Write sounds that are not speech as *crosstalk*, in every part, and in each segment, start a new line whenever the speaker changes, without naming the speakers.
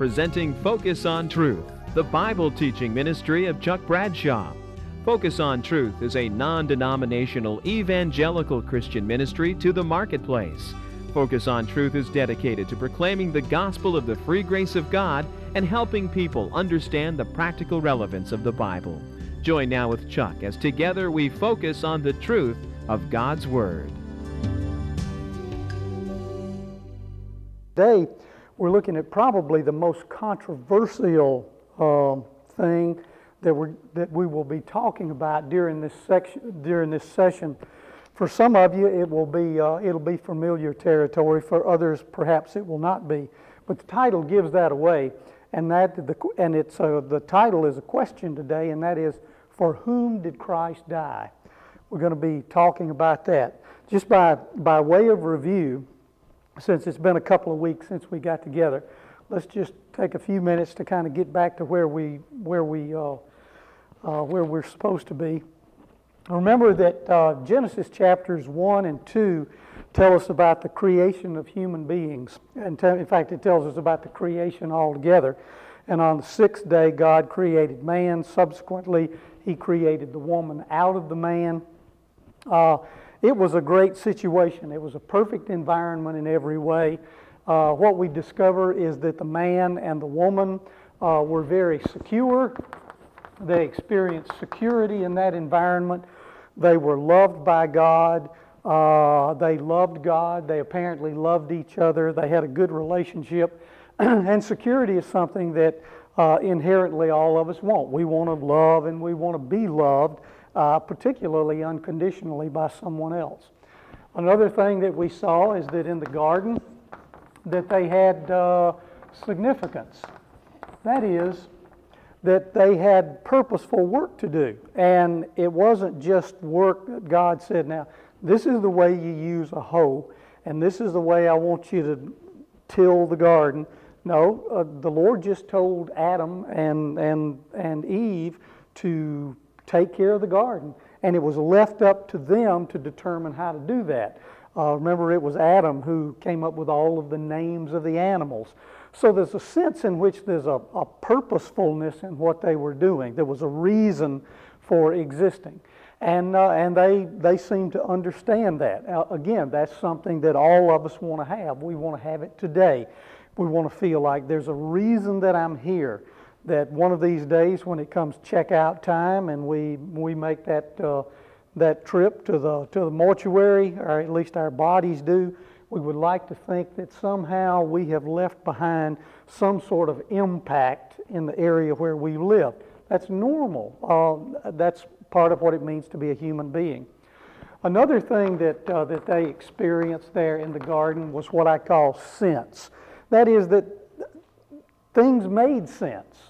presenting Focus on Truth, the Bible teaching ministry of Chuck Bradshaw. Focus on Truth is a non denominational evangelical Christian ministry to the marketplace. Focus on Truth is dedicated to proclaiming the gospel of the free grace of God and helping people understand the practical relevance of the Bible. Join now with Chuck as together we focus on the truth of God's Word.
Today, we're looking at probably the most controversial uh, thing that, we that we will be talking about during this, section, during this session. For some of you, it will be, uh, it'll be familiar territory. For others, perhaps it will not be. But the title gives that away. And, that the, and it's, uh, the title is a question today, and that is, For whom did Christ die? We're going to be talking about that. Just by, by way of review, since it's been a couple of weeks since we got together, let's just take a few minutes to kind of get back to where we, where we, uh, uh, where we're supposed to be. Remember that uh, Genesis chapters 1 and 2 tell us about the creation of human beings. And te- in fact, it tells us about the creation altogether. And on the sixth day, God created man. Subsequently, He created the woman out of the man. It was a great situation. It was a perfect environment in every way. Uh, what we discover is that the man and the woman uh, were very secure. They experienced security in that environment. They were loved by God. Uh, they loved God. They apparently loved each other. They had a good relationship. *clears throat* and security is something that uh, inherently all of us want. We want to love and we want to be loved, uh, particularly unconditionally by someone else. Another thing that we saw is that in the garden, that they had uh, significance. That is, that they had purposeful work to do. And it wasn't just work that God said, now, this is the way you use a hoe, and this is the way I want you to till the garden. No, uh, the Lord just told Adam and, and, and Eve to take care of the garden. And it was left up to them to determine how to do that. Uh, remember, it was Adam who came up with all of the names of the animals. So there's a sense in which there's a, a purposefulness in what they were doing. There was a reason for existing. And, uh, and they, they seem to understand that. Uh, again, that's something that all of us want to have. We want to have it today. We want to feel like there's a reason that I'm here. That one of these days, when it comes checkout time and we, we make that, uh, that trip to the, to the mortuary, or at least our bodies do, we would like to think that somehow we have left behind some sort of impact in the area where we live. That's normal. Uh, that's part of what it means to be a human being. Another thing that, uh, that they experienced there in the garden was what I call sense. That is, that things made sense.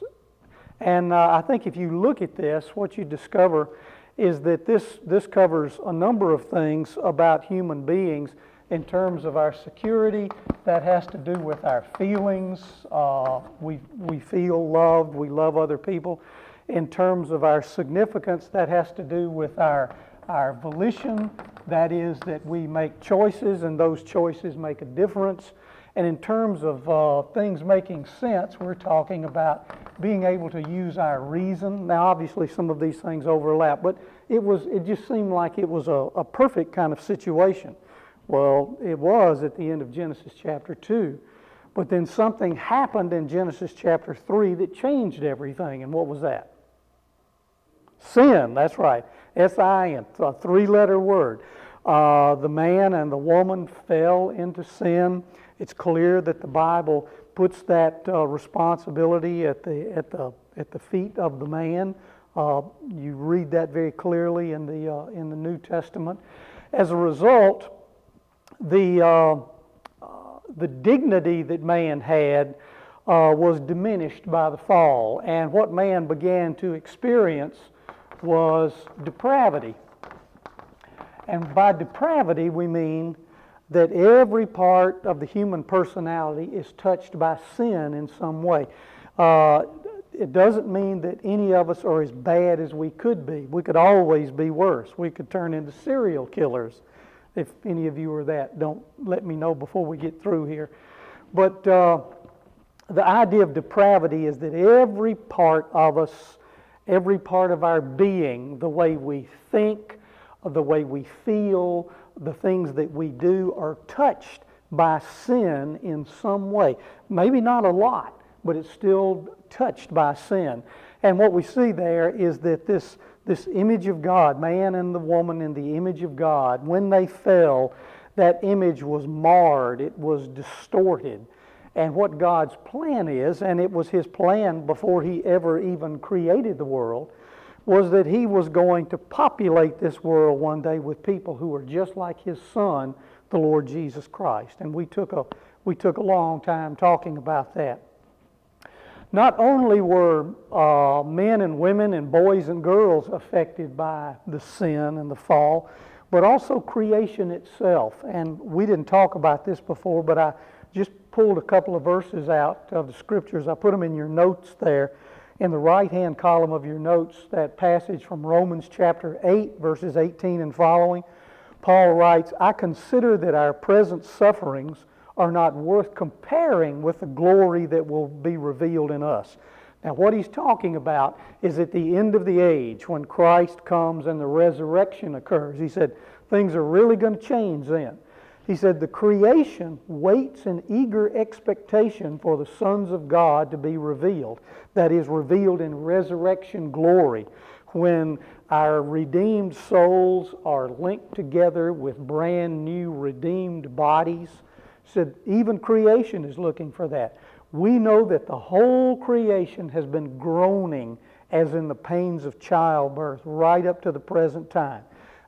And uh, I think if you look at this, what you discover is that this, this covers a number of things about human beings in terms of our security. That has to do with our feelings. Uh, we, we feel loved, we love other people. In terms of our significance, that has to do with our, our volition. That is, that we make choices and those choices make a difference. And in terms of uh, things making sense, we're talking about being able to use our reason. Now, obviously, some of these things overlap, but it was it just seemed like it was a, a perfect kind of situation. Well, it was at the end of Genesis chapter 2. But then something happened in Genesis chapter 3 that changed everything. And what was that? Sin, that's right. S I N, a three letter word. Uh, the man and the woman fell into sin. It's clear that the Bible puts that uh, responsibility at the, at, the, at the feet of the man. Uh, you read that very clearly in the, uh, in the New Testament. As a result, the, uh, uh, the dignity that man had uh, was diminished by the fall. And what man began to experience was depravity. And by depravity, we mean that every part of the human personality is touched by sin in some way. Uh, it doesn't mean that any of us are as bad as we could be. We could always be worse. We could turn into serial killers if any of you are that, don't let me know before we get through here. But uh, the idea of depravity is that every part of us, every part of our being, the way we think, the way we feel, the things that we do are touched by sin in some way. Maybe not a lot, but it's still touched by sin. And what we see there is that this, this image of God, man and the woman in the image of God, when they fell, that image was marred, it was distorted. And what God's plan is, and it was His plan before He ever even created the world, was that He was going to populate this world one day with people who were just like His Son, the Lord Jesus Christ. And we took a, we took a long time talking about that. Not only were uh, men and women and boys and girls affected by the sin and the fall, but also creation itself. And we didn't talk about this before, but I just pulled a couple of verses out of the scriptures. I put them in your notes there. In the right hand column of your notes, that passage from Romans chapter 8, verses 18 and following. Paul writes, I consider that our present sufferings are not worth comparing with the glory that will be revealed in us. Now, what he's talking about is at the end of the age, when Christ comes and the resurrection occurs. He said, things are really going to change then. He said, the creation waits in eager expectation for the sons of God to be revealed. That is, revealed in resurrection glory, when our redeemed souls are linked together with brand new redeemed bodies. He said, even creation is looking for that we know that the whole creation has been groaning as in the pains of childbirth right up to the present time.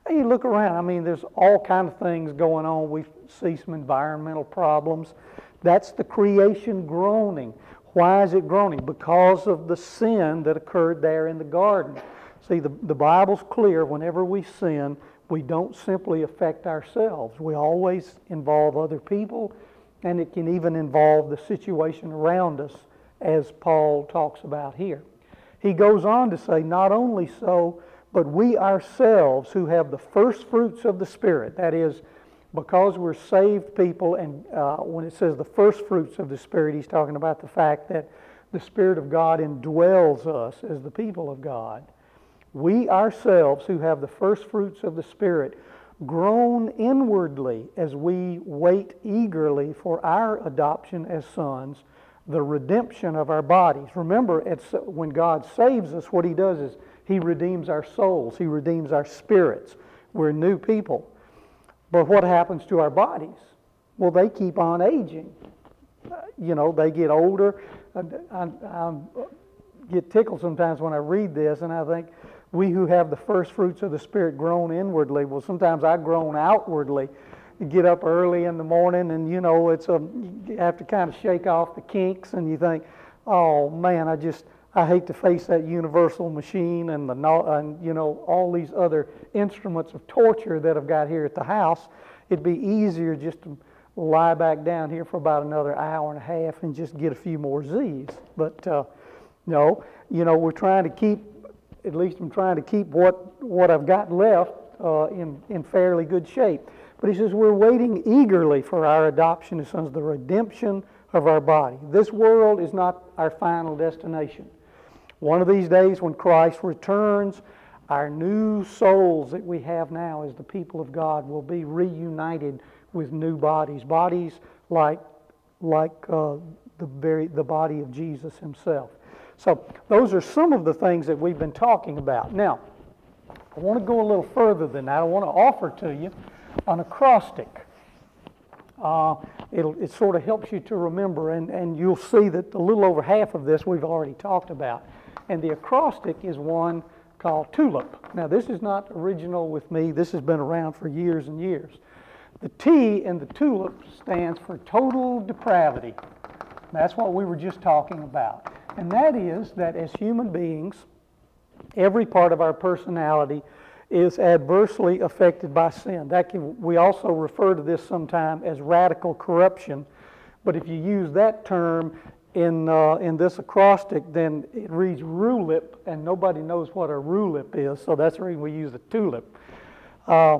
You look around, I mean, there's all kind of things going on. We see some environmental problems. That's the creation groaning. Why is it groaning? Because of the sin that occurred there in the garden. See, the, the Bible's clear. Whenever we sin, we don't simply affect ourselves. We always involve other people and it can even involve the situation around us, as Paul talks about here. He goes on to say, not only so, but we ourselves who have the first fruits of the Spirit, that is, because we're saved people, and uh, when it says the first fruits of the Spirit, he's talking about the fact that the Spirit of God indwells us as the people of God. We ourselves who have the first fruits of the Spirit groan inwardly as we wait eagerly for our adoption as sons, the redemption of our bodies. Remember, when God saves us, what He does is He redeems our souls, He redeems our spirits. We're new people. But what happens to our bodies? Well, they keep on aging. Uh, you know, they get older. Uh, I, I, I get tickled sometimes when I read this, and I think, we who have the first fruits of the Spirit groan inwardly. Well, sometimes I groan outwardly. Get up early in the morning, and you know it's a you have to kind of shake off the kinks, and you think, "Oh man, I just I hate to face that universal machine and the and you know all these other instruments of torture that I've got here at the house. It'd be easier just to lie back down here for about another hour and a half and just get a few more Z's. But uh, no, you know we're trying to keep at least I'm trying to keep what, what I've got left uh, in, in fairly good shape. But he says, We're waiting eagerly for our adoption as sons, the redemption of our body. This world is not our final destination. One of these days, when Christ returns, our new souls that we have now as the people of God will be reunited with new bodies, bodies like, like uh, the, very, the body of Jesus himself. So those are some of the things that we've been talking about. Now, I want to go a little further than that. I want to offer to you an acrostic. Uh, it sort of helps you to remember, and, and you'll see that a little over half of this we've already talked about. And the acrostic is one called TULIP. Now, this is not original with me, this has been around for years and years. The T in the TULIP stands for total depravity. That's what we were just talking about. And that is that as human beings, every part of our personality is adversely affected by sin. That can, we also refer to this sometime as radical corruption. But if you use that term in, uh, in this acrostic, then it reads rulip, and nobody knows what a rulip is, so that's the reason we use the tulip. Uh,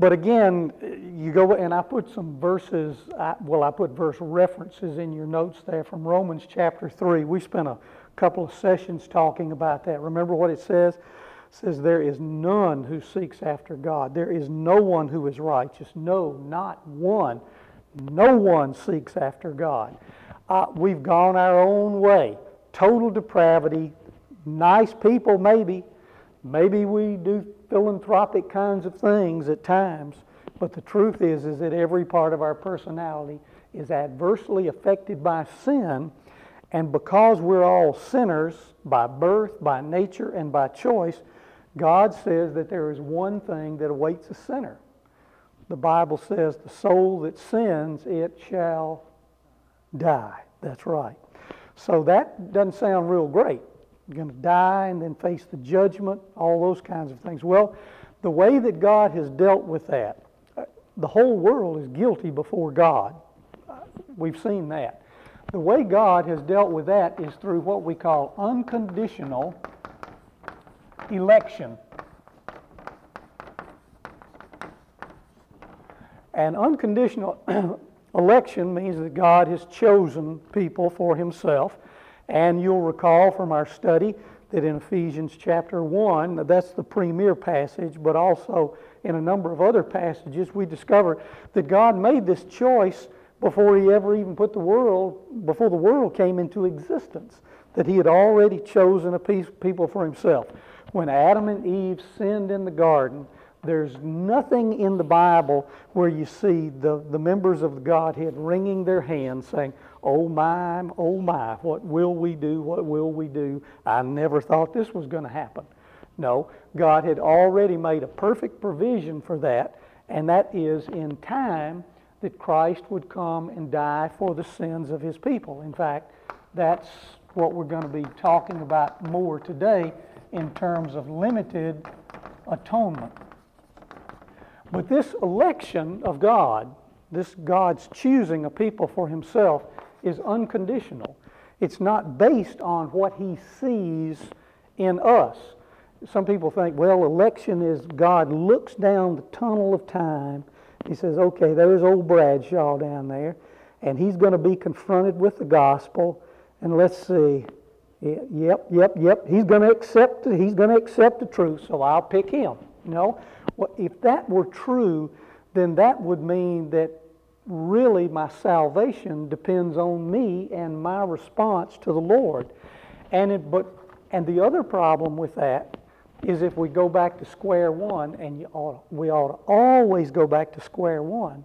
But again, you go and I put some verses, I, well, I put verse references in your notes there from Romans chapter 3. We spent a couple of sessions talking about that. Remember what it says? It says, There is none who seeks after God. There is no one who is righteous. No, not one. No one seeks after God. Uh, we've gone our own way. Total depravity. Nice people, maybe. Maybe we do philanthropic kinds of things at times, but the truth is, is that every part of our personality is adversely affected by sin, and because we're all sinners by birth, by nature, and by choice, God says that there is one thing that awaits a sinner. The Bible says, the soul that sins, it shall die. That's right. So that doesn't sound real great. You're going to die and then face the judgment, all those kinds of things. Well, the way that God has dealt with that, uh, the whole world is guilty before God. Uh, we've seen that. The way God has dealt with that is through what we call unconditional election. And unconditional *clears throat* election means that God has chosen people for himself. And you'll recall from our study that in Ephesians chapter 1, that's the premier passage, but also in a number of other passages, we discover that God made this choice before he ever even put the world, before the world came into existence, that he had already chosen a people for himself. When Adam and Eve sinned in the garden, there's nothing in the Bible where you see the, the members of the Godhead wringing their hands saying, Oh my, oh my, what will we do? What will we do? I never thought this was going to happen. No, God had already made a perfect provision for that, and that is in time that Christ would come and die for the sins of his people. In fact, that's what we're going to be talking about more today in terms of limited atonement. But this election of God, this God's choosing a people for himself, is unconditional. It's not based on what he sees in us. Some people think, well, election is God looks down the tunnel of time. He says, okay, there's old Bradshaw down there, and he's going to be confronted with the gospel. And let's see, yep, yep, yep, he's going to accept he's going to accept the truth, so I'll pick him. You know, well, if that were true, then that would mean that really my salvation depends on me and my response to the Lord. And it, but and the other problem with that is if we go back to square one, and ought, we ought to always go back to square one.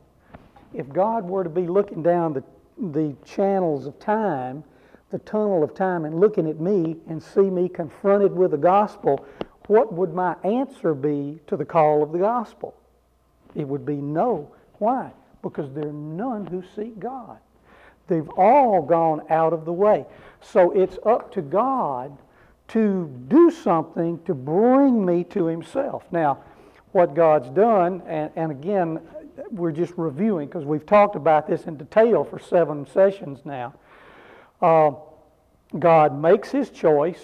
If God were to be looking down the, the channels of time, the tunnel of time, and looking at me and see me confronted with the gospel, what would my answer be to the call of the gospel? It would be no. Why? because there are none who seek God. They've all gone out of the way. So it's up to God to do something to bring me to Himself. Now, what God's done, and, and again, we're just reviewing because we've talked about this in detail for seven sessions now. Uh, God makes His choice.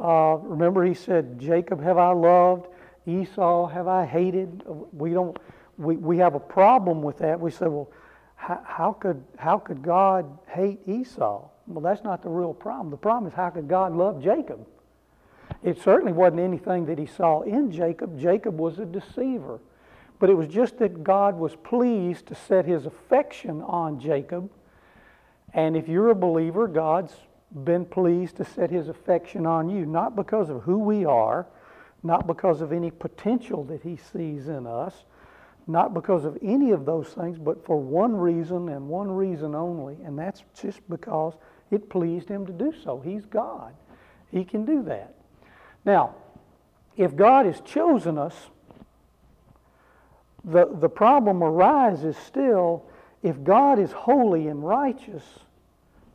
Uh, remember, He said, Jacob have I loved, Esau have I hated. We don't we, we have a problem with that. We say, well, how, how, could, how could God hate Esau? Well, that's not the real problem. The problem is how could God love Jacob? It certainly wasn't anything that he saw in Jacob. Jacob was a deceiver. But it was just that God was pleased to set his affection on Jacob. And if you're a believer, God's been pleased to set his affection on you, not because of who we are, not because of any potential that he sees in us, not because of any of those things, but for one reason and one reason only, and that's just because it pleased him to do so. He's God, He can do that. Now, if God has chosen us, the, the problem arises still if God is holy and righteous,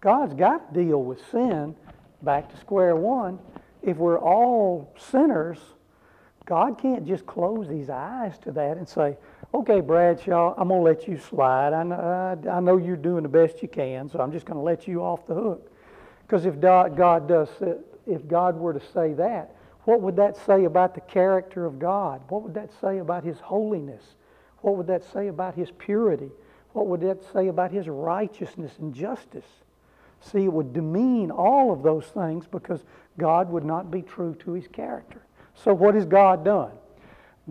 God's got to deal with sin back to square one. If we're all sinners, God can't just close his eyes to that and say, okay, Bradshaw, I'm going to let you slide. I know, I know you're doing the best you can, so I'm just going to let you off the hook. Because if God does, if God were to say that, what would that say about the character of God? What would that say about His holiness? What would that say about his purity? What would that say about his righteousness and justice? See, it would demean all of those things because God would not be true to his character. So, what has God done?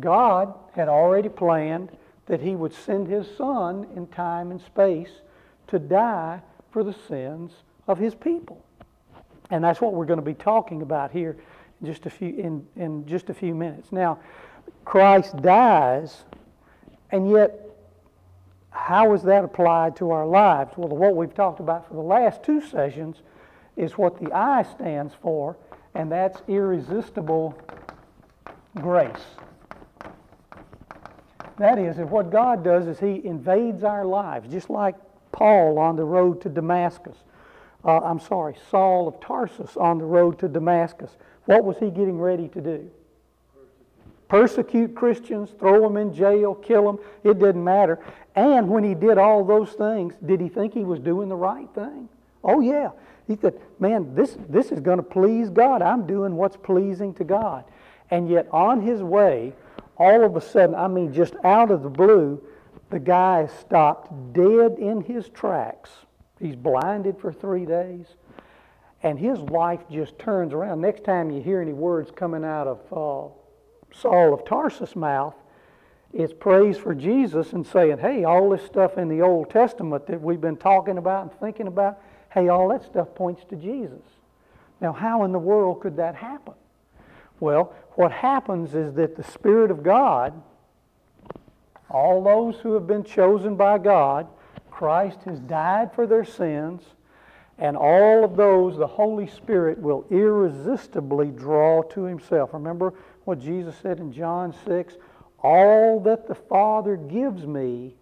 God had already planned that he would send his son in time and space to die for the sins of his people. And that's what we're going to be talking about here in just a few, in, in just a few minutes. Now, Christ dies, and yet, how is that applied to our lives? Well, what we've talked about for the last two sessions is what the I stands for, and that's irresistible grace. That is, if what God does is He invades our lives, just like Paul on the road to Damascus. Uh, I'm sorry, Saul of Tarsus on the road to Damascus. What was he getting ready to do? Persecute Christians, throw them in jail, kill them. It didn't matter. And when he did all those things, did he think he was doing the right thing? Oh, yeah. He said, man, this, this is going to please God. I'm doing what's pleasing to God. And yet, on his way, all of a sudden, I mean, just out of the blue, the guy stopped dead in his tracks. He's blinded for three days. And his life just turns around. Next time you hear any words coming out of uh, Saul of Tarsus' mouth, is praise for Jesus and saying, hey, all this stuff in the Old Testament that we've been talking about and thinking about, hey, all that stuff points to Jesus. Now, how in the world could that happen? Well, what happens is that the Spirit of God, all those who have been chosen by God, Christ has died for their sins, and all of those the Holy Spirit will irresistibly draw to Himself. Remember what Jesus said in John 6 All that the Father gives me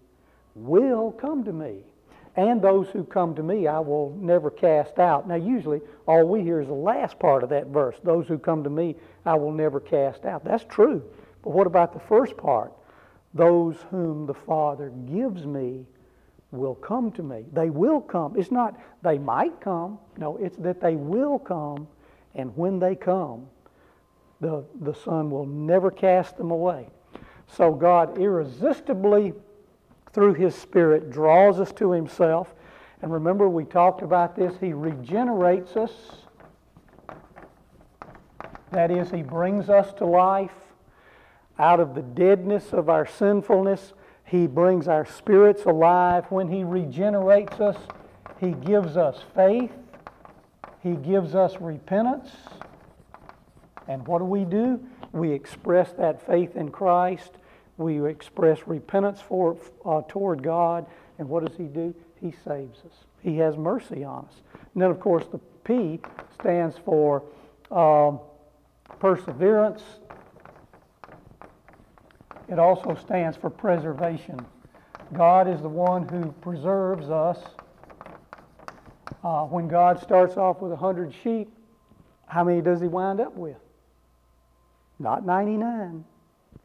will come to me. And those who come to me, I will never cast out. Now, usually, all we hear is the last part of that verse those who come to me, I will never cast out. That's true. But what about the first part? Those whom the Father gives me will come to me. They will come. It's not they might come. No, it's that they will come. And when they come, the, the Son will never cast them away. So God irresistibly through His Spirit, draws us to Himself. And remember, we talked about this. He regenerates us. That is, He brings us to life. Out of the deadness of our sinfulness, He brings our spirits alive. When He regenerates us, He gives us faith, He gives us repentance. And what do we do? We express that faith in Christ we express repentance for, uh, toward God, and what does He do? He saves us. He has mercy on us. And then, of course, the P stands for um, perseverance. It also stands for preservation. God is the one who preserves us. Uh, when God starts off with 100 sheep, how many does he wind up with? Not 99.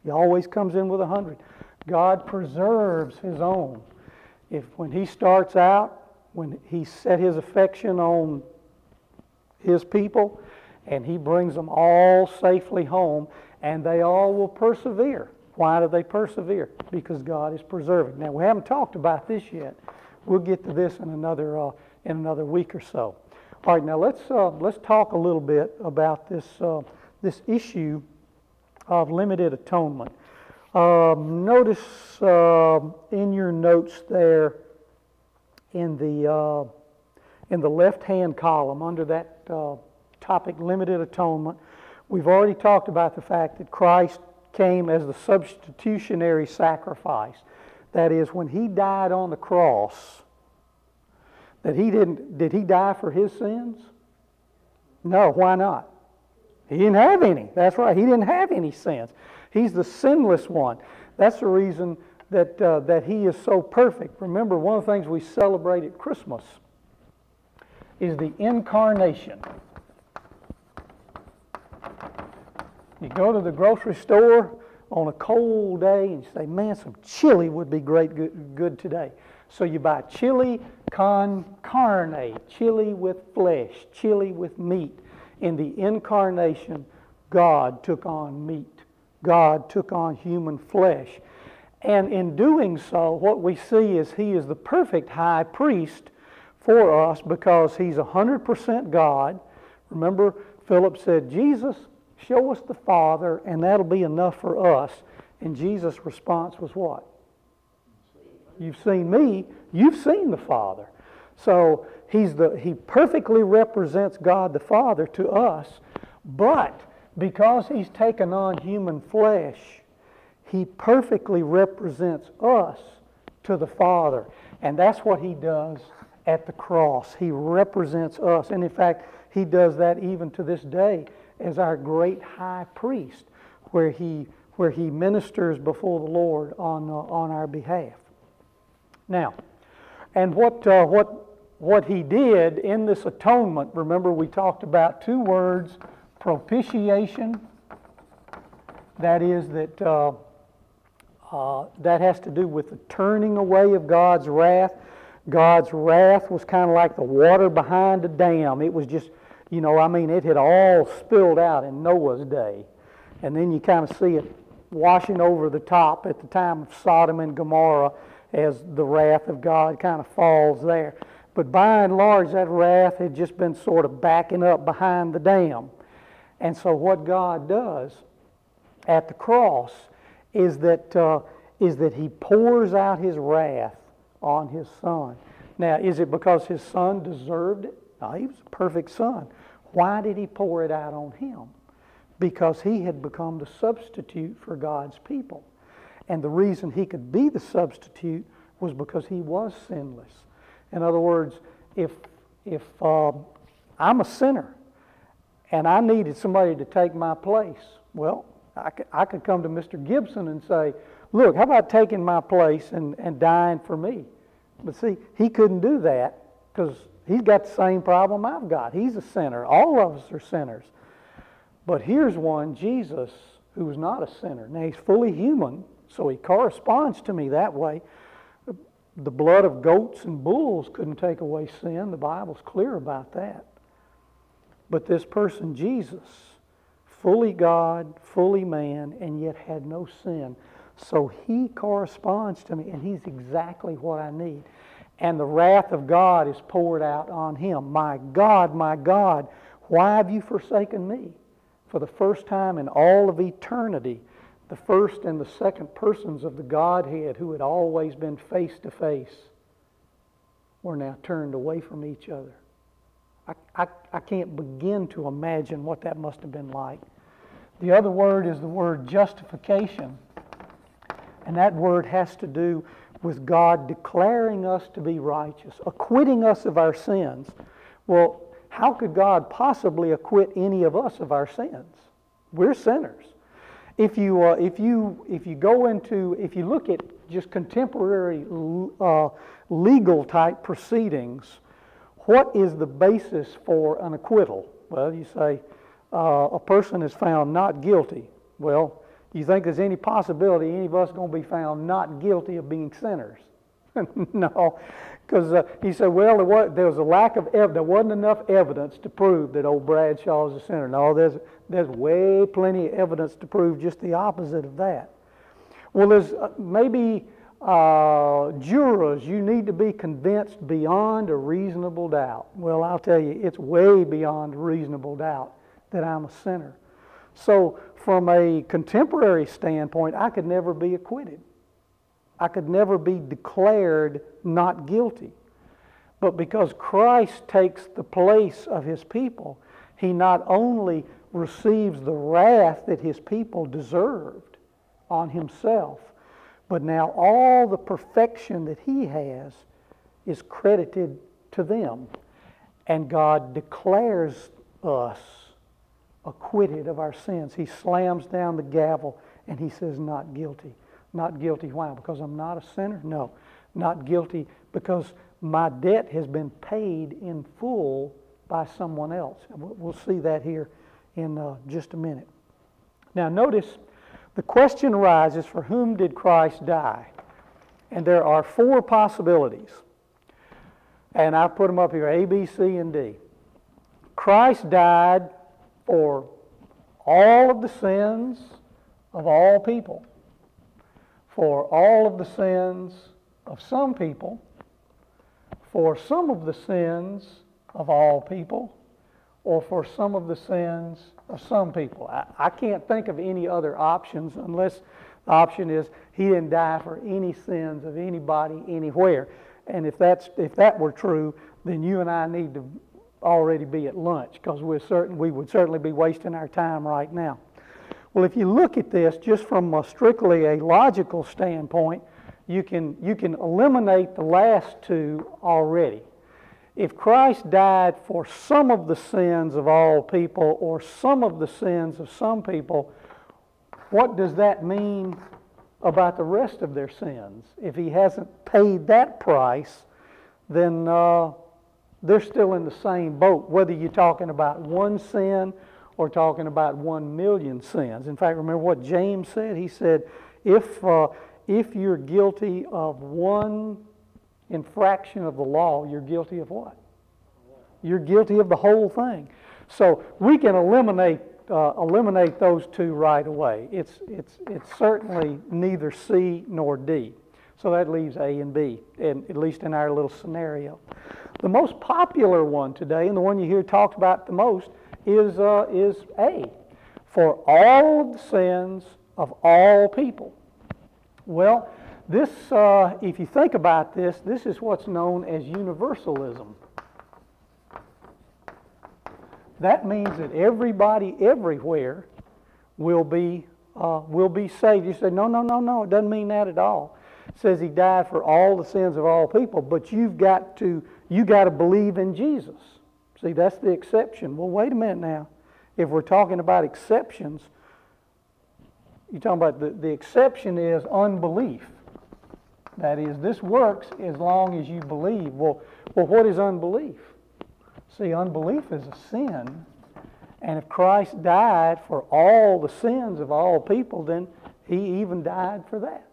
He always comes in with a hundred. God preserves his own. If when he starts out, when he set his affection on his people, and he brings them all safely home, and they all will persevere. Why do they persevere? Because God is preserving. Now we haven't talked about this yet. We'll get to this in another uh, in another week or so. All right, now let's uh, let's talk a little bit about this uh, this issue of limited atonement. Um, notice uh, in your notes there in the, uh, in the left hand column under that uh, topic, limited atonement, we've already talked about the fact that Christ came as the substitutionary sacrifice. That is, when he died on the cross, that he didn't, did he die for his sins? No, why not? He didn't have any. That's right. He didn't have any sins. He's the sinless one. That's the reason that, uh, that he is so perfect. Remember, one of the things we celebrate at Christmas is the incarnation. You go to the grocery store on a cold day and you say, man, some chili would be great good, good today. So you buy chili con carne, chili with flesh, chili with meat in the incarnation, God took on meat. God took on human flesh. And in doing so, what we see is he is the perfect high priest for us because he's 100% God. Remember, Philip said, Jesus, show us the Father, and that'll be enough for us. And Jesus' response was what? You've seen me, you've seen the Father. So he's the, he perfectly represents God the Father to us, but because he's taken on human flesh, he perfectly represents us to the Father. And that's what he does at the cross. He represents us. And in fact, he does that even to this day as our great high priest, where he, where he ministers before the Lord on, uh, on our behalf. Now, and what, uh, what, what he did in this atonement, remember we talked about two words propitiation. That is, that, uh, uh, that has to do with the turning away of God's wrath. God's wrath was kind of like the water behind a dam. It was just, you know, I mean, it had all spilled out in Noah's day. And then you kind of see it washing over the top at the time of Sodom and Gomorrah as the wrath of God kind of falls there. But by and large, that wrath had just been sort of backing up behind the dam. And so, what God does at the cross is that, uh, is that He pours out His wrath on His Son. Now, is it because His Son deserved it? No, He was a perfect Son. Why did He pour it out on Him? Because He had become the substitute for God's people. And the reason he could be the substitute was because he was sinless. In other words, if, if uh, I'm a sinner and I needed somebody to take my place, well, I could, I could come to Mr. Gibson and say, Look, how about taking my place and, and dying for me? But see, he couldn't do that because he's got the same problem I've got. He's a sinner. All of us are sinners. But here's one, Jesus, who was not a sinner. Now, he's fully human, so he corresponds to me that way. The blood of goats and bulls couldn't take away sin. The Bible's clear about that. But this person, Jesus, fully God, fully man, and yet had no sin. So he corresponds to me, and he's exactly what I need. And the wrath of God is poured out on him. My God, my God, why have you forsaken me? For the first time in all of eternity, the first and the second persons of the Godhead who had always been face to face were now turned away from each other. I, I, I can't begin to imagine what that must have been like. The other word is the word justification. And that word has to do with God declaring us to be righteous, acquitting us of our sins. Well, how could God possibly acquit any of us of our sins? We're sinners if you, uh, if, you, if you go into, if you look at just contemporary uh, legal type proceedings, what is the basis for an acquittal? Well, you say uh, a person is found not guilty. Well, do you think there's any possibility any of us going to be found not guilty of being sinners? *laughs* no, because uh, he said, well, there was, there was a lack of evidence. There wasn't enough evidence to prove that old Bradshaw is a sinner. No, there's, there's way plenty of evidence to prove just the opposite of that. Well, there's uh, maybe uh, jurors, you need to be convinced beyond a reasonable doubt. Well, I'll tell you, it's way beyond reasonable doubt that I'm a sinner. So, from a contemporary standpoint, I could never be acquitted. I could never be declared not guilty. But because Christ takes the place of his people, he not only receives the wrath that his people deserved on himself, but now all the perfection that he has is credited to them. And God declares us acquitted of our sins. He slams down the gavel and he says, Not guilty. Not guilty. Why? Because I'm not a sinner? No. Not guilty because my debt has been paid in full by someone else. We'll see that here in uh, just a minute. Now, notice the question arises for whom did Christ die? And there are four possibilities. And I put them up here A, B, C, and D. Christ died for all of the sins of all people for all of the sins of some people, for some of the sins of all people, or for some of the sins of some people. I, I can't think of any other options unless the option is he didn't die for any sins of anybody anywhere. And if that's if that were true, then you and I need to already be at lunch because we're certain we would certainly be wasting our time right now. Well, if you look at this just from a strictly a logical standpoint, you can you can eliminate the last two already. If Christ died for some of the sins of all people or some of the sins of some people, what does that mean about the rest of their sins? If he hasn't paid that price, then uh, they're still in the same boat, whether you're talking about one sin or talking about one million sins. In fact, remember what James said? He said, if, uh, if you're guilty of one infraction of the law, you're guilty of what? You're guilty of the whole thing. So we can eliminate uh, eliminate those two right away. It's, it's, it's certainly neither C nor D. So that leaves A and B, and at least in our little scenario. The most popular one today, and the one you hear talked about the most, is, uh, is A, for all the sins of all people. Well, this, uh, if you think about this, this is what's known as universalism. That means that everybody everywhere will be, uh, will be saved. You say, no, no, no, no, it doesn't mean that at all. It says he died for all the sins of all people, but you've got to, you got to believe in Jesus. See, that's the exception. Well, wait a minute now. If we're talking about exceptions, you're talking about the, the exception is unbelief. That is, this works as long as you believe. Well, well, what is unbelief? See, unbelief is a sin. And if Christ died for all the sins of all people, then he even died for that.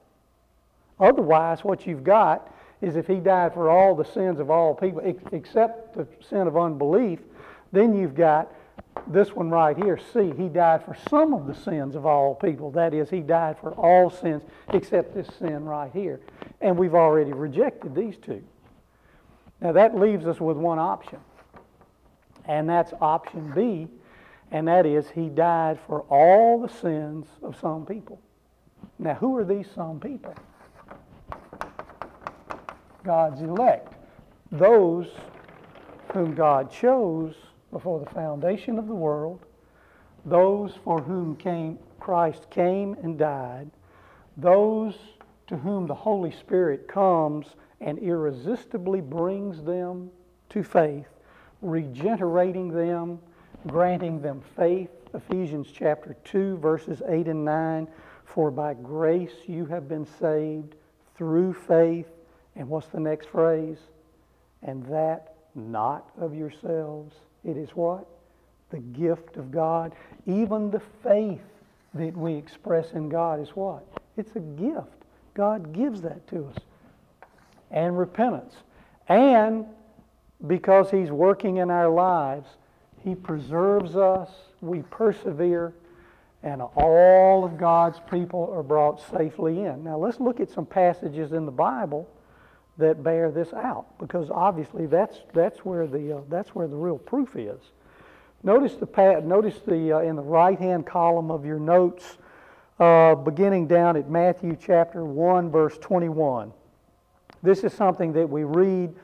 Otherwise, what you've got is if he died for all the sins of all people, except the sin of unbelief, then you've got this one right here, C. He died for some of the sins of all people. That is, he died for all sins except this sin right here. And we've already rejected these two. Now, that leaves us with one option and that's option B, and that is he died for all the sins of some people. Now, who are these some people? God's elect, those whom God chose before the foundation of the world, those for whom came, Christ came and died, those to whom the Holy Spirit comes and irresistibly brings them to faith, regenerating them, granting them faith. Ephesians chapter 2, verses 8 and 9. For by grace you have been saved through faith. And what's the next phrase? And that not of yourselves. It is what? The gift of God. Even the faith that we express in God is what? It's a gift. God gives that to us. And repentance. And because He's working in our lives, He preserves us, we persevere, and all of God's people are brought safely in. Now, let's look at some passages in the Bible that bear this out, because obviously that's, that's, where, the, uh, that's where the real proof is. Notice, the, notice the, uh, in the right hand column of your notes, uh, beginning down at Matthew chapter 1, verse 21. This is something that we read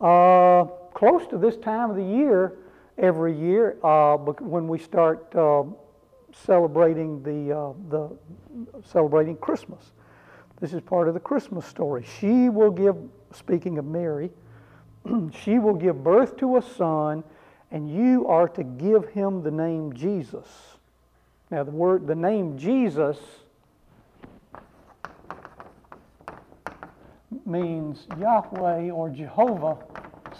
uh, close to this time of the year every year uh, when we start uh, celebrating the, the celebrating Christmas. This is part of the Christmas story. She will give, speaking of Mary, *clears throat* she will give birth to a son, and you are to give him the name Jesus. Now, the word, the name Jesus means Yahweh or Jehovah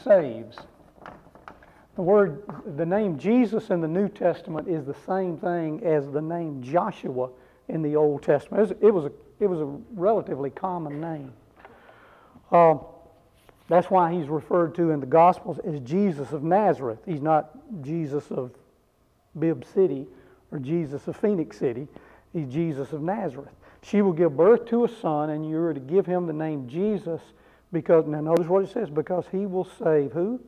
saves. The word, the name Jesus in the New Testament is the same thing as the name Joshua in the Old Testament. It was, it was, a, it was a relatively common name. Uh, that's why he's referred to in the Gospels as Jesus of Nazareth. He's not Jesus of Bibb City or Jesus of Phenix City. He's Jesus of Nazareth. She will give birth to a son, and you are to give him the name Jesus, because, now notice what it says, because he will save who?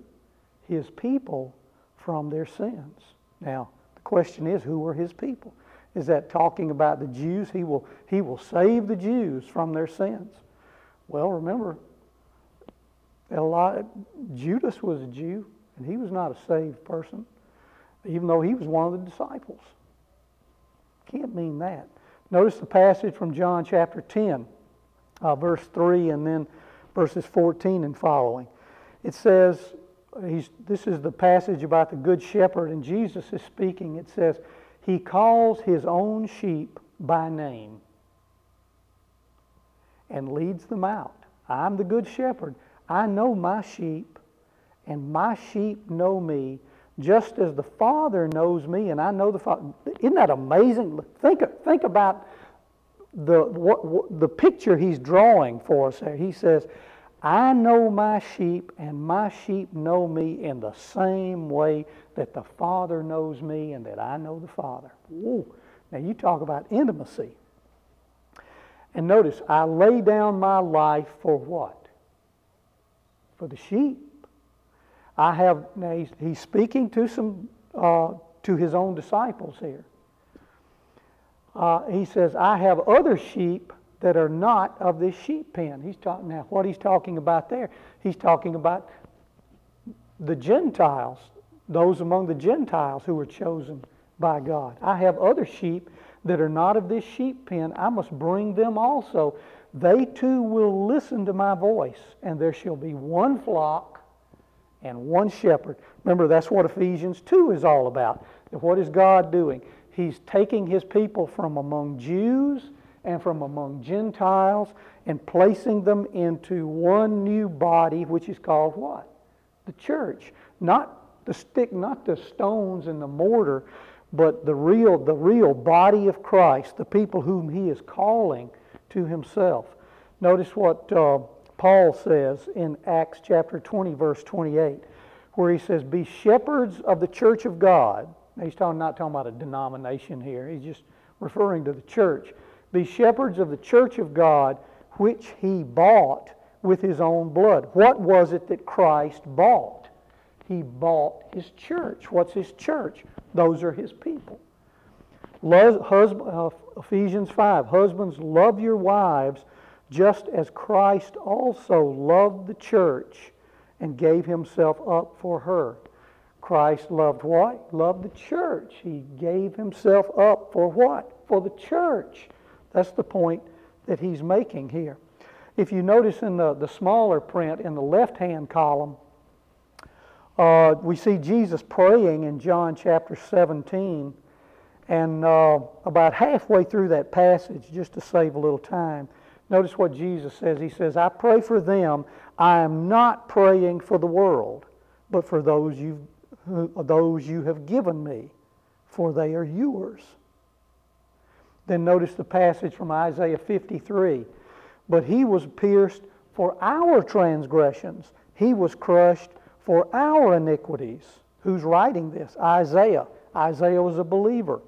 His people from their sins. Now, the question is, who are his people? Is that talking about the Jews? He will, he will save the Jews from their sins. Well, remember, Judas was a Jew, and he was not a saved person, even though he was one of the disciples. Can't mean that. Notice the passage from John chapter 10, uh, verse 3, and then verses 14 and following. It says, this is the passage about the Good Shepherd, and Jesus is speaking. It says, He calls His own sheep by name and leads them out. I'm the Good Shepherd. I know my sheep, and my sheep know me, just as the Father knows me, and I know the Father. Isn't that amazing? Think, think about the, what, what, the picture he's drawing for us there. He says, I know my sheep, and my sheep know me in the same way that the Father knows me and that I know the Father. Now, you talk about intimacy. And notice, I lay down my life for what? for the sheep. I have, now he's, he's speaking to some, uh, to his own disciples here. Uh, he says, I have other sheep that are not of this sheep pen. He's talking now. What he's talking about there? He's talking about the Gentiles, those among the Gentiles who were chosen by God. I have other sheep that are not of this sheep pen. I must bring them also, they too will listen to my voice, and there shall be one flock and one shepherd. Remember, that's what Ephesians 2 is all about. What is God doing? He's taking his people from among Jews and from among Gentiles and placing them into one new body, which is called what? The church. Not the stick, not the stones and the mortar, but the real, the real body of Christ, the people whom he is calling to himself. Notice what uh, Paul says in Acts chapter 20, verse 28, where he says, Be shepherds of the church of God. Now, he's talking, not talking about a denomination here, he's just referring to the church. Be shepherds of the church of God, which he bought with his own blood. What was it that Christ bought? He bought his church. What's his church? Those are his people. Uh, Ephesians 5 Husbands, love your wives just as Christ also loved the church and gave himself up for her. Christ loved what? Loved the church. He gave himself up for what? For the church. That's the point that he's making here. If you notice in the, the smaller print in the left hand column, uh, we see Jesus praying in John chapter 17 and uh, about halfway through that passage, just to save a little time, notice what Jesus says. He says, I pray for them. I am not praying for the world, but for those you, those you have given me, for they are yours. Then notice the passage from Isaiah 53. But he was pierced for our transgressions, he was crushed for our iniquities. Who's writing this? Isaiah. Isaiah was a believer.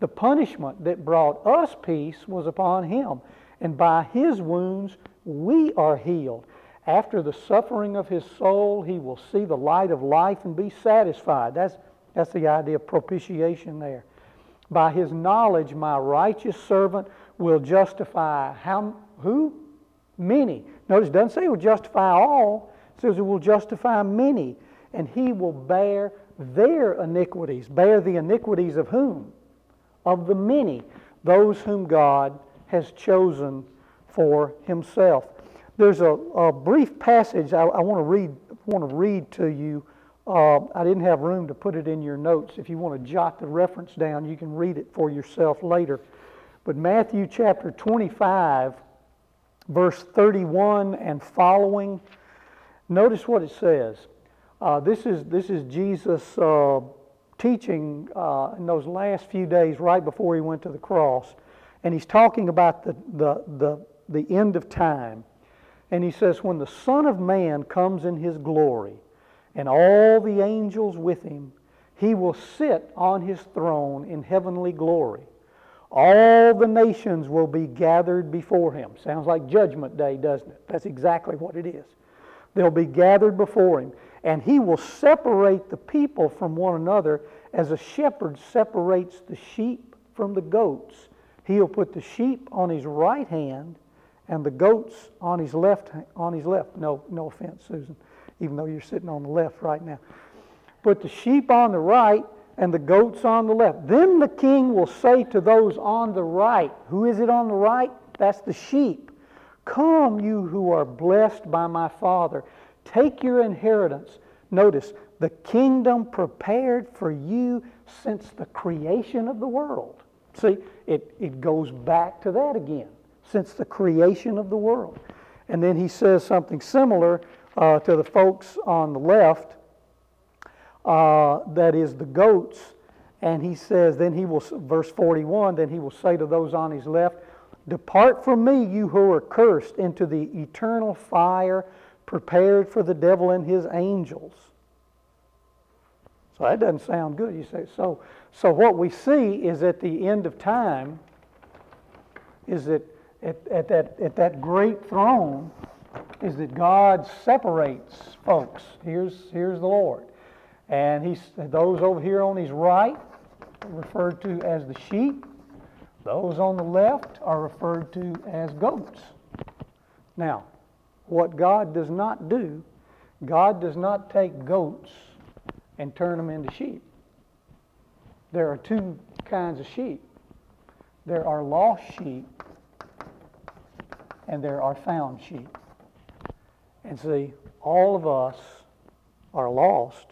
The punishment that brought us peace was upon him, and by his wounds we are healed. After the suffering of his soul, he will see the light of life and be satisfied. That's, that's the idea of propitiation there. By his knowledge, my righteous servant will justify how, who? Many. Notice it doesn't say will justify all, says he will justify many. And he will bear their iniquities. Bear the iniquities of whom? of the many, those whom God has chosen for himself. There's a, a brief passage I, I want to read want to read to you. Uh, I didn't have room to put it in your notes. If you want to jot the reference down, you can read it for yourself later. But Matthew chapter 25, verse 31 and following, notice what it says. Uh, this, is, this is Jesus' uh, teaching uh, in those last few days right before he went to the cross. And he's talking about the, the, the, the end of time. And he says, When the Son of Man comes in his glory and all the angels with him, he will sit on his throne in heavenly glory. All the nations will be gathered before him. Sounds like Judgment Day, doesn't it? That's exactly what it is. They'll be gathered before him, and he will separate the people from one another as a shepherd separates the sheep from the goats. He'll put the sheep on his right hand and the goats on his left on his left. No, no offense, Susan, even though you're sitting on the left right now. Put the sheep on the right and the goats on the left. Then the king will say to those on the right, Who is it on the right? That's the sheep. Come, you who are blessed by my Father, take your inheritance. Notice, the kingdom prepared for you since the creation of the world. See, it, it goes back to that again, since the creation of the world. And then he says something similar uh, to the folks on the left uh, that is the goats. And he says, then he will, verse 41, then he will say to those on his left, Depart from me, you who are cursed, into the eternal fire prepared for the devil and his angels. So that doesn't sound good. You say, so, so what we see is at the end of time, is that at, at, that, at that great throne, is that God separates folks. Here's, here's the Lord. And he's, those over here on his right referred to as the sheep. Those on the left are referred to as goats. Now, what God does not do, God does not take goats and turn them into sheep. There are two kinds of sheep there are lost sheep, and there are found sheep. And see, all of us are lost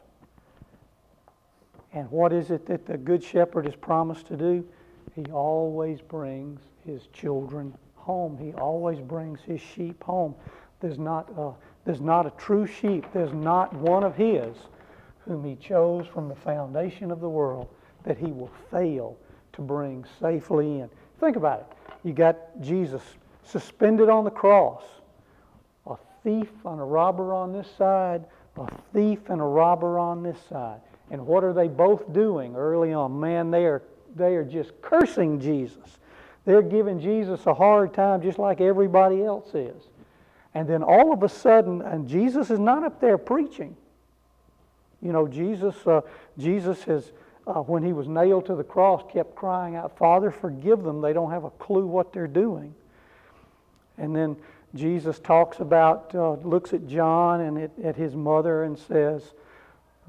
and what is it that the Good Shepherd has promised to do? He always brings his children home. He always brings his sheep home. There's not a, there's not a true sheep. There's not one of his whom he chose from the foundation of the world that he will fail to bring safely in. Think about it. You got Jesus suspended on the cross, a thief and a robber on this side, a thief and a robber on this side. And what are they both doing early on? Man, they are, they are just cursing Jesus. They're giving Jesus a hard time just like everybody else is. And then all of a sudden, and Jesus is not up there preaching. You know, Jesus, uh, Jesus has, uh, when he was nailed to the cross, kept crying out, Father, forgive them. They don't have a clue what they're doing. And then Jesus talks about, uh, looks at John and at, at his mother and says,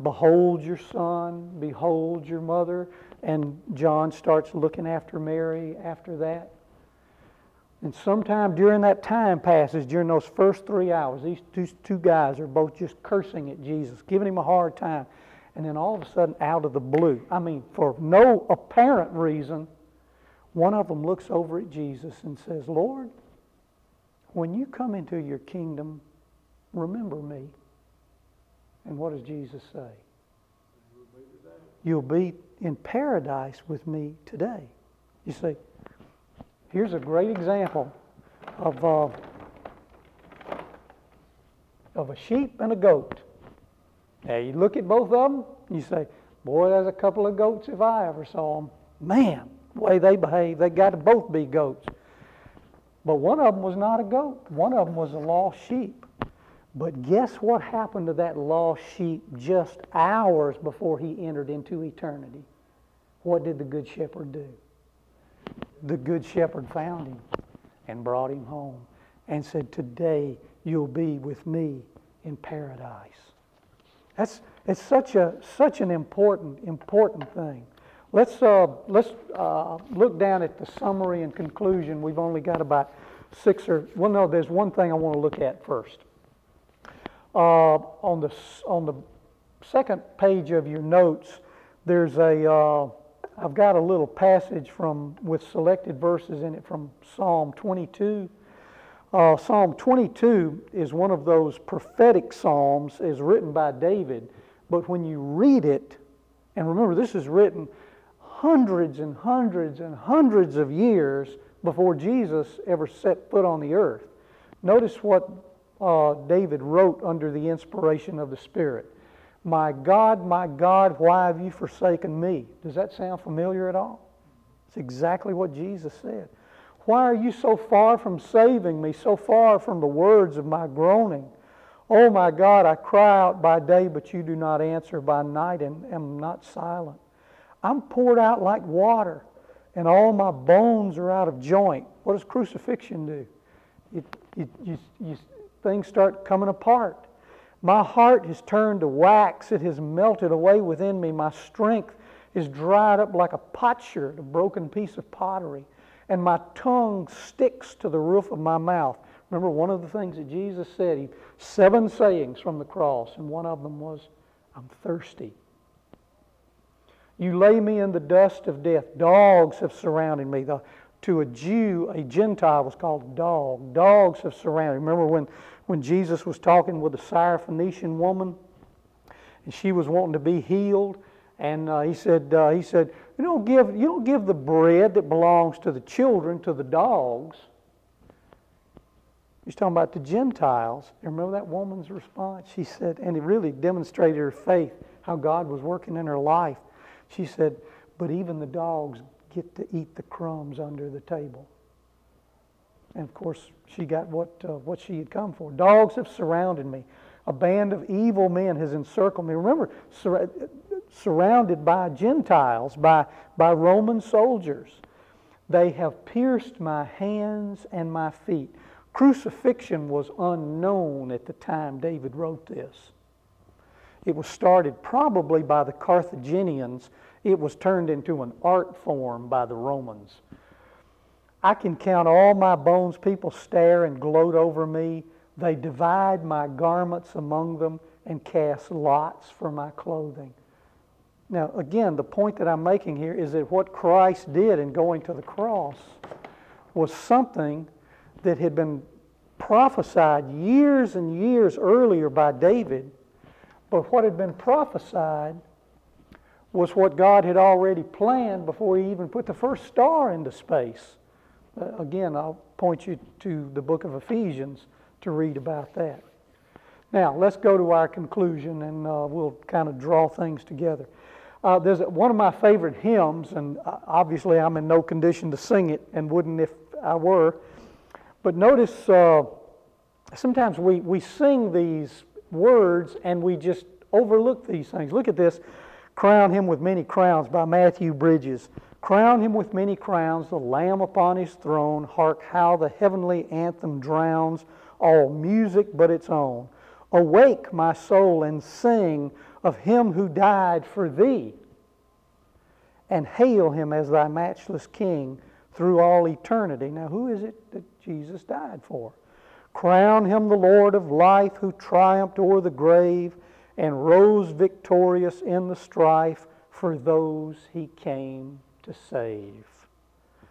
Behold your son, behold your mother. And John starts looking after Mary after that. And sometime during that time passes, during those first three hours, these two, two guys are both just cursing at Jesus, giving him a hard time. And then all of a sudden, out of the blue, I mean, for no apparent reason, one of them looks over at Jesus and says, Lord, when you come into your kingdom, remember me. And what does Jesus say? You'll be in paradise with me today. You see, here's a great example of, uh, of a sheep and a goat. Now, you look at both of them, you say, Boy, there's a couple of goats if I ever saw them. Man, the way they behave, they got to both be goats. But one of them was not a goat, one of them was a lost sheep. But guess what happened to that lost sheep just hours before he entered into eternity? What did the Good Shepherd do? The Good Shepherd found him and brought him home and said, Today you'll be with me in paradise. That's it's such a such an important important thing. Let's uh, let's uh, look down at the summary and conclusion. We've only got about six or well, no. There's one thing I want to look at first. Uh, on, the, on the second page of your notes, there's a, uh, I've got a little passage from, with selected verses in it from Psalm 22. Uh, Psalm 22 is one of those prophetic psalms, is written by David, but when you read it, and remember this is written hundreds and hundreds and hundreds of years before Jesus ever set foot on the earth. Notice what uh, David wrote under the inspiration of the Spirit. My God, my God, why have you forsaken me? Does that sound familiar at all? It's exactly what Jesus said. Why are you so far from saving me, so far from the words of my groaning? Oh my God, I cry out by day, but you do not answer by night and am not silent. I'm poured out like water, and all my bones are out of joint. What does crucifixion do? It, it, you, you, things start coming apart. My heart has turned to wax. It has melted away within me. My strength is dried up like a potsherd, a broken piece of pottery. And my tongue sticks to the roof of my mouth. Remember, one of the things that Jesus said, he, seven sayings from the cross, and one of them was, I'm thirsty. You lay me in the dust of death. Dogs have surrounded me. The, to a Jew, a Gentile was called a dog. Dogs have surrounded. Remember when, when Jesus was talking with the Syrophoenician woman, and she was wanting to be healed, and uh, he said, uh, he said, you don't give you don't give the bread that belongs to the children to the dogs. He's talking about the Gentiles. Remember that woman's response? She said, and it really demonstrated her faith, how God was working in her life. She said, but even the dogs get to eat the crumbs under the table. And of course, she got what, uh, what she had come for. Dogs have surrounded me. A band of evil men has encircled me. Remember, sur- surrounded by Gentiles, by, by Roman soldiers. They have pierced my hands and my feet. Crucifixion was unknown at the time David wrote this. It was started probably by the Carthaginians. It was turned into an art form by the Romans. I can count all my bones. People stare and gloat over me. They divide my garments among them and cast lots for my clothing. Now, again, the point that I'm making here is that what Christ did in going to the cross was something that had been prophesied years and years earlier by David but what had been prophesied was what God had already planned before He even put the first star into space. Uh, again, I'll point you to the book of Ephesians to read about that. Now, let's go to our conclusion and uh, we'll kind of draw things together. Uh, there's one of my favorite hymns, and uh, obviously I'm in no condition to sing it and wouldn't if I were. But notice uh, sometimes we, we sing these words and we just overlook these things. Look at this Crown him with many crowns by Matthew Bridges. Crown him with many crowns, the Lamb upon his throne. Hark how the heavenly anthem drowns all music but its own. Awake, my soul, and sing of him who died for thee, and hail him as thy matchless King through all eternity. Now, who is it that Jesus died for? Crown him the Lord of life who triumphed o'er the grave and rose victorious in the strife for those he came to save.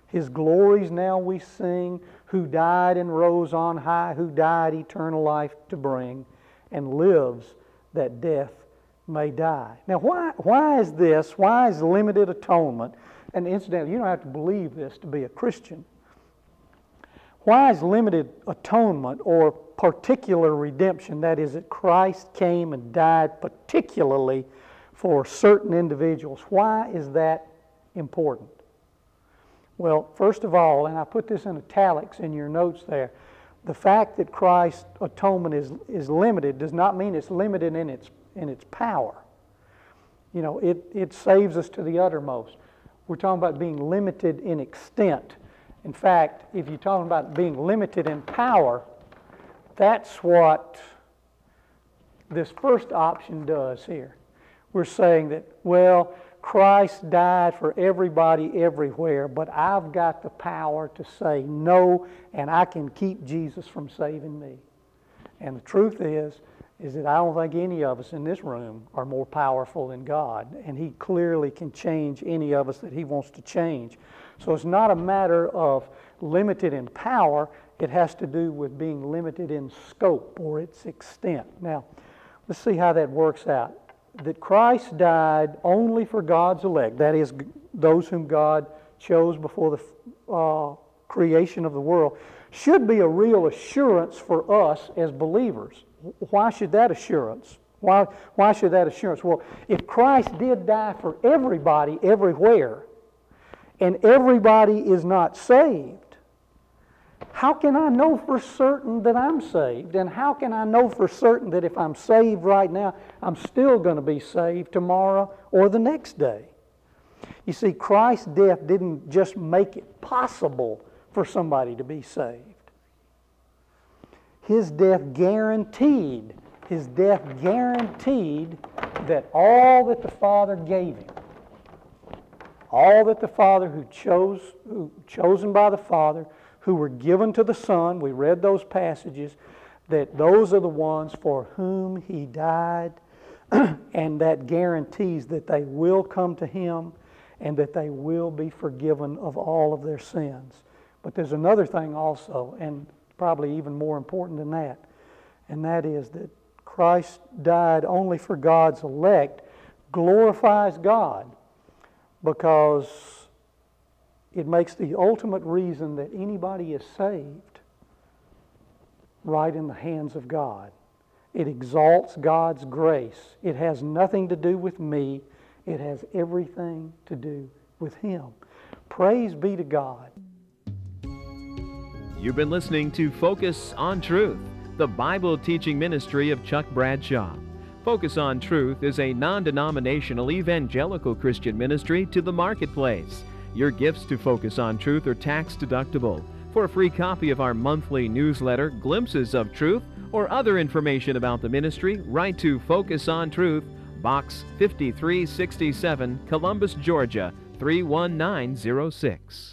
His glories now we sing, who died and rose on high, who died eternal life to bring, and lives that death may die. Now, why, why is this? Why is limited atonement? And incidentally, you don't have to believe this to be a Christian. Why is limited atonement or particular redemption, that is, that Christ came and died particularly for certain individuals, why is that important? Well, first of all, and I put this in italics in your notes there, the fact that Christ's atonement is, is limited does not mean it's limited in its, in its power. You know, it, it saves us to the uttermost. We're talking about being limited in extent. In fact, if you're talking about being limited in power, that's what this first option does here. We're saying that, well, Christ died for everybody everywhere, but I've got the power to say no, and I can keep Jesus from saving me. And the truth is, is that I don't think any of us in this room are more powerful than God, and He clearly can change any of us that He wants to change. So it's not a matter of limited in power, it has to do with being limited in scope or its extent. Now, let's see how that works out. That Christ died only for God's elect, that is, those whom God chose before the uh, creation of the world, should be a real assurance for us as believers. Why should that assurance? Why, why should that assurance? Well, if Christ did die for everybody everywhere, and everybody is not saved, how can I know for certain that I'm saved? And how can I know for certain that if I'm saved right now, I'm still going to be saved tomorrow or the next day? You see, Christ's death didn't just make it possible for somebody to be saved. His death guaranteed, his death guaranteed that all that the Father gave him, all that the Father who chose, who chosen by the Father, who were given to the Son, we read those passages, that those are the ones for whom he died, *clears throat* and that guarantees that they will come to him and that they will be forgiven of all of their sins. But there's another thing also, and probably even more important than that, and that is that Christ died only for God's elect glorifies God because it makes the ultimate reason that anybody is saved right in the hands of God. It exalts God's grace. It has nothing to do with me, it has everything to do with Him. Praise be to God.
You've been listening to Focus on Truth, the Bible teaching ministry of Chuck Bradshaw. Focus on Truth is a non denominational evangelical Christian ministry to the marketplace. Your gifts to Focus on Truth are tax deductible. For a free copy of our monthly newsletter, Glimpses of Truth, or other information about the ministry, write to Focus on Truth, Box 5367, Columbus, Georgia 31906.